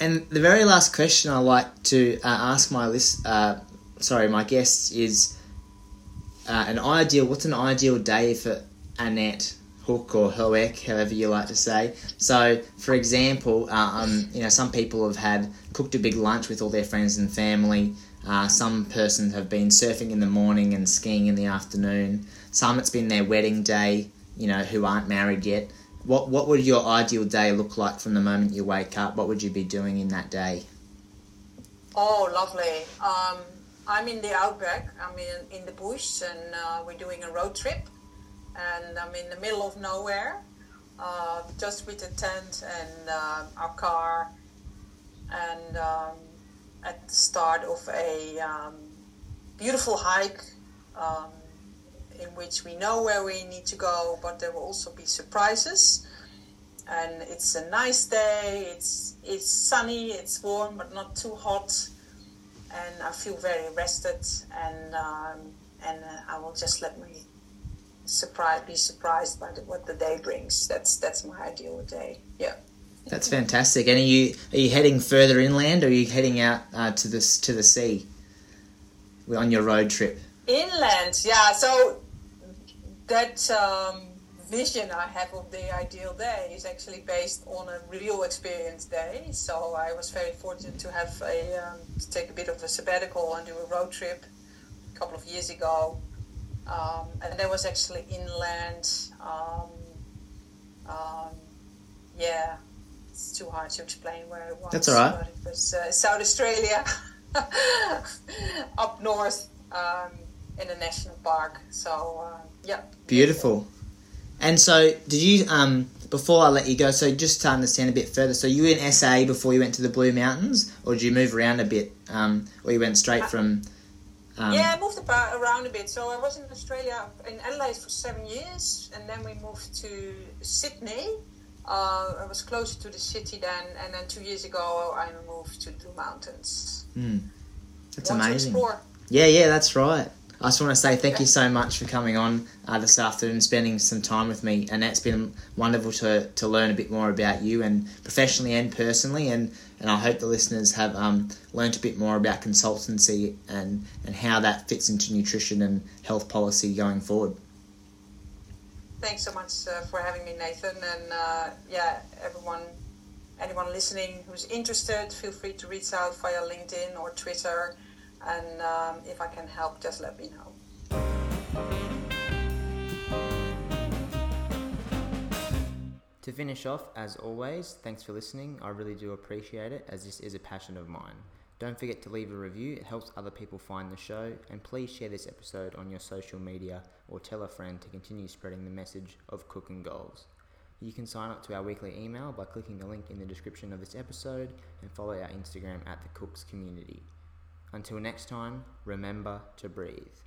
And the very last question I like to uh, ask my list, uh, sorry, my guests is uh, an ideal. What's an ideal day for Annet Hook or Hoek, however you like to say? So, for example, uh, um, you know, some people have had cooked a big lunch with all their friends and family. Uh, some persons have been surfing in the morning and skiing in the afternoon. Some it's been their wedding day. You know, who aren't married yet. What what would your ideal day look like from the moment you wake up? What would you be doing in that day? Oh, lovely. Um, I'm in the outback. I'm in, in the bush, and uh, we're doing a road trip. And I'm in the middle of nowhere, uh, just with a tent and uh, our car. And um, at the start of a um, beautiful hike, um, in which we know where we need to go, but there will also be surprises. And it's a nice day. It's it's sunny. It's warm, but not too hot and I feel very rested, and um, and uh, I will just let me surprise, be surprised by the, what the day brings. That's that's my ideal day. Yeah. That's fantastic. And are you are you heading further inland, or are you heading out uh, to this to the sea on your road trip? Inland, yeah. So that um, vision I have of the ideal day is actually based on a real experience day. So I was very fortunate to have a um, to take a bit of a sabbatical and do a road trip a couple of years ago, um, and that was actually inland. Um, um yeah, it's too hard to explain where it was. That's all right. It was uh, South Australia, up north um, in a national park. So uh, yeah, beautiful. And so, did you um before I let you go? So, just to understand a bit further, so you were in SA before you went to the Blue Mountains, or did you move around a bit, um, or you went straight from? Um... Yeah, I moved about around a bit. So I was in Australia in Adelaide for seven years, and then we moved to Sydney. Uh, I was closer to the city then, and then two years ago I moved to Blue Mountains. Mm. That's Want amazing. Yeah, yeah, that's right. I just want to say thank you so much for coming on uh, this afternoon and spending some time with me. And it's been wonderful to, to learn a bit more about you and professionally and personally. And, and I hope the listeners have um, learned a bit more about consultancy and, and how that fits into nutrition and health policy going forward. Thanks so much uh, for having me, Nathan. And uh, yeah, everyone, anyone listening who's interested, feel free to reach out via LinkedIn or Twitter. And um, if I can help, just let me know. To finish off, as always, thanks for listening. I really do appreciate it, as this is a passion of mine. Don't forget to leave a review, it helps other people find the show, and please share this episode on your social media or tell a friend to continue spreading the message of cooking goals. You can sign up to our weekly email by clicking the link in the description of this episode and follow our Instagram at the Cooks Community. Until next time, remember to breathe.